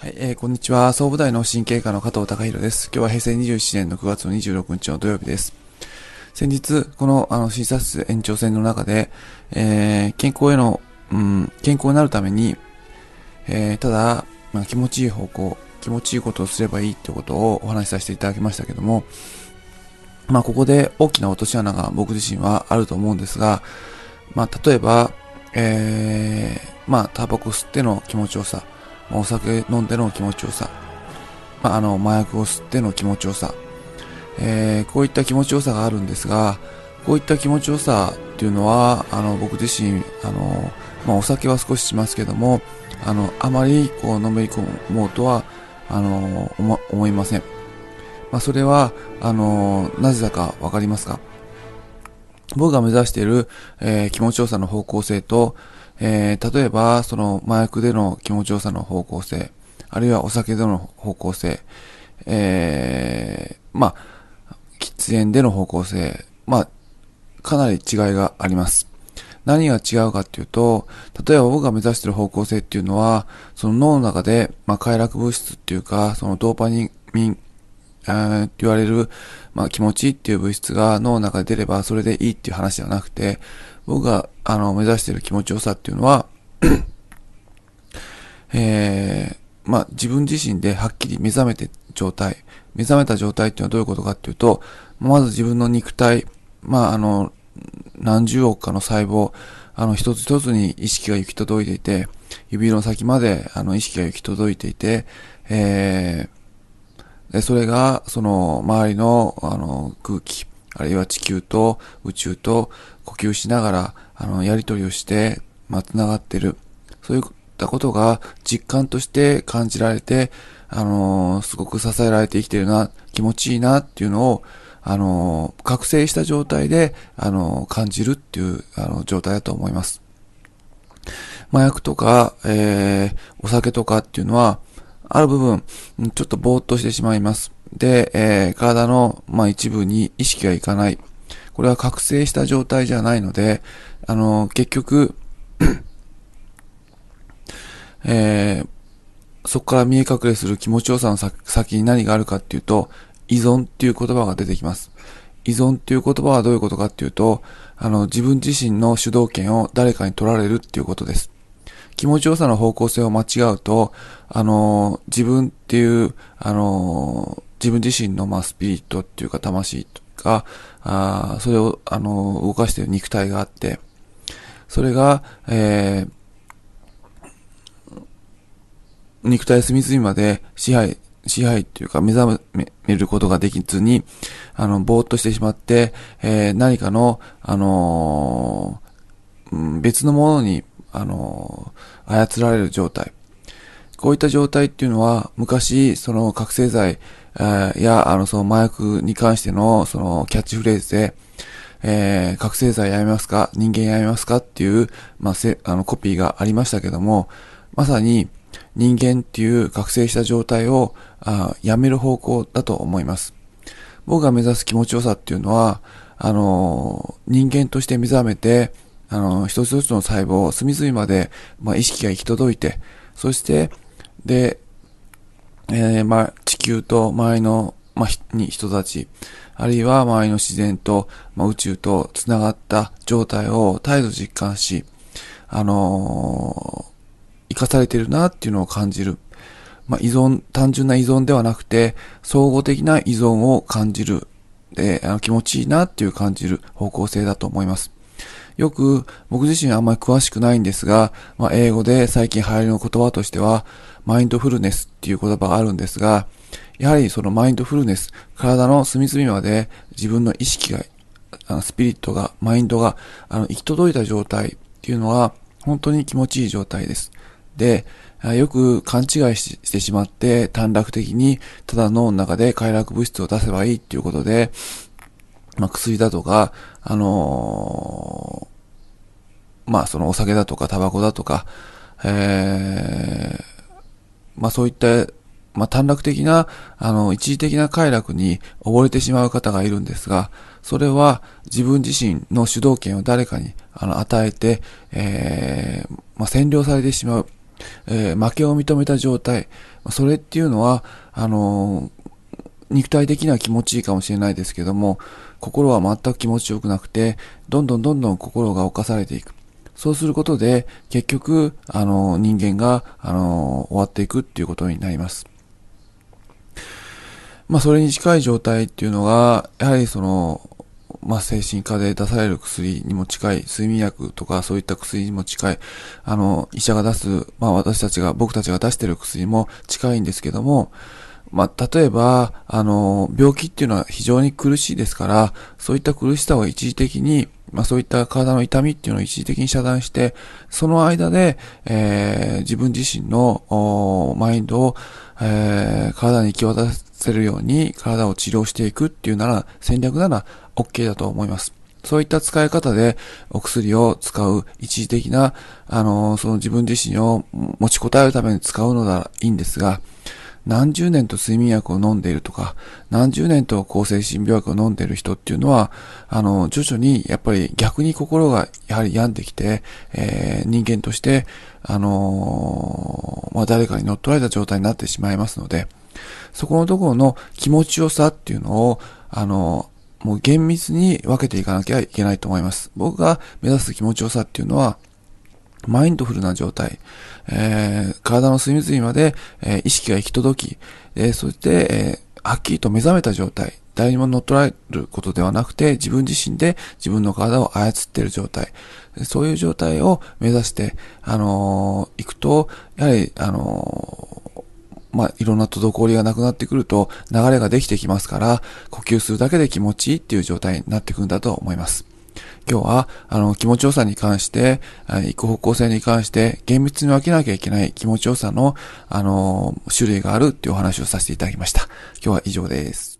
はい、えー、こんにちは。総武大の神経科の加藤隆弘です。今日は平成27年の9月の26日の土曜日です。先日、この、あの、診察室延長戦の中で、えー、健康への、うん、健康になるために、えー、ただ、まあ、気持ちいい方向、気持ちいいことをすればいいってことをお話しさせていただきましたけども、まあ、ここで大きな落とし穴が僕自身はあると思うんですが、まあ、例えば、えー、まあ、タバコ吸っての気持ちよさ、お酒飲んでの気持ちよさ、まあ、あの、麻薬を吸っての気持ちよさ、えー、こういった気持ちよさがあるんですが、こういった気持ちよさっていうのは、あの、僕自身、あの、まあ、お酒は少ししますけども、あの、あまり、こう、のめ込もうとは、あの、思、思いません。まあ、それは、あの、なぜだかわかりますか？僕が目指している、えー、気持ちよさの方向性と、えー、例えば、その麻薬での気持ちよさの方向性、あるいはお酒での方向性、えー、まあ、喫煙での方向性、まあ、かなり違いがあります。何が違うかっていうと、例えば僕が目指している方向性っていうのは、その脳の中で、まあ、快楽物質っていうか、そのドーパミン、えって言われる、まあ、気持ちいいっていう物質が脳の中で出ればそれでいいっていう話ではなくて、僕が、あの、目指している気持ちよさっていうのは えー、まあ、自分自身ではっきり目覚めて状態、目覚めた状態っていうのはどういうことかっていうと、まず自分の肉体、まあ、あの、何十億かの細胞、あの、一つ一つに意識が行き届いていて、指の先まで、あの、意識が行き届いていて、えー、で、それが、その、周りの、あの、空気、あるいは地球と宇宙と呼吸しながら、あの、やりとりをして、まあ、繋がってる。そういったことが実感として感じられて、あのー、すごく支えられて生きてるな、気持ちいいなっていうのを、あのー、覚醒した状態で、あのー、感じるっていう、あの、状態だと思います。麻薬とか、えー、お酒とかっていうのは、ある部分、ちょっとぼーっとしてしまいます。で、えー、体の、まあ、一部に意識がいかない。これは覚醒した状態じゃないので、あの、結局 えー、そこから見え隠れする気持ちよさの先に何があるかっていうと、依存っていう言葉が出てきます。依存っていう言葉はどういうことかっていうと、あの、自分自身の主導権を誰かに取られるっていうことです。気持ちよさの方向性を間違うと、あの、自分っていう、あの、自分自身の、まあ、スピリットっていうか、魂が、あそれを、あの、動かしている肉体があって、それが、えー、肉体隅々まで支配、支配っていうか目覚めることができずに、あの、ぼーっとしてしまって、えー、何かの、あのー、別のものに、あのー、操られる状態。こういった状態っていうのは、昔、その覚醒剤、えや、あの、その麻薬に関しての、その、キャッチフレーズで、えー、覚醒剤やめますか？人間やめますか？っていう、まあ、せ、あの、コピーがありましたけども、まさに、人間っていう覚醒した状態を、あやめる方向だと思います。僕が目指す気持ちよさっていうのは、あの、人間として目覚めて、あの、一つ一つの細胞、隅々まで、まあ、意識が行き届いて、そして、で、えー、まあ、球と周りの、まあ、に人たち、あるいは周りの自然と、まあ、宇宙と繋がった状態を絶えず実感し、あのー、生かされてるなっていうのを感じる。まあ、依存、単純な依存ではなくて、総合的な依存を感じる。で、あの気持ちいいなっていう感じる方向性だと思います。よく僕自身はあんまり詳しくないんですが、まあ、英語で最近流行りの言葉としては、マインドフルネスっていう言葉があるんですが、やはりそのマインドフルネス、体の隅々まで自分の意識が、あのスピリットが、マインドが、あの、行き届いた状態っていうのは、本当に気持ちいい状態です。で、よく勘違いしてしまって、短絡的に、ただ脳の中で快楽物質を出せばいいっていうことで、まあ、薬だとか、あのー、まあ、そのお酒だとか、タバコだとか、えー、まあ、そういった、まあ、短絡的な、あの、一時的な快楽に溺れてしまう方がいるんですが、それは自分自身の主導権を誰かに、あの、与えて、えー、まあ、占領されてしまう。えー、負けを認めた状態。それっていうのは、あのー、肉体的には気持ちいいかもしれないですけども、心は全く気持ちよくなくて、どんどんどんどん心が侵されていく。そうすることで、結局、あの、人間が、あの、終わっていくっていうことになります。まあ、それに近い状態っていうのが、やはりその、まあ、精神科で出される薬にも近い、睡眠薬とかそういった薬にも近い、あの、医者が出す、まあ、私たちが、僕たちが出してる薬も近いんですけども、まあ、例えば、あの、病気っていうのは非常に苦しいですから、そういった苦しさを一時的に、まあそういった体の痛みっていうのを一時的に遮断して、その間で、えー、自分自身のマインドを、えー、体に行き渡せるように体を治療していくっていうなら、戦略なら OK だと思います。そういった使い方でお薬を使う一時的な、あの、その自分自身を持ちこたえるために使うのならいいんですが、何十年と睡眠薬を飲んでいるとか、何十年と抗精神病薬を飲んでいる人っていうのは、あの、徐々にやっぱり逆に心がやはり病んできて、えー、人間として、あのー、まあ、誰かに乗っ取られた状態になってしまいますので、そこのところの気持ちよさっていうのを、あのー、もう厳密に分けていかなきゃいけないと思います。僕が目指す気持ちよさっていうのは、マインドフルな状態、えー、体の隅々まで、えー、意識が行き届き、えー、そして、え、はっきりと目覚めた状態、誰にも乗っ取られることではなくて、自分自身で自分の体を操っている状態、そういう状態を目指して、あの、行くと、やはり、あのまあ、いろんな滞りがなくなってくると流れができてきますから、呼吸するだけで気持ちいいっていう状態になってくるんだと思います。今日は、あの、気持ちよさに関して、行く方向性に関して、厳密に分けなきゃいけない気持ちよさの、あの、種類があるっていうお話をさせていただきました。今日は以上です。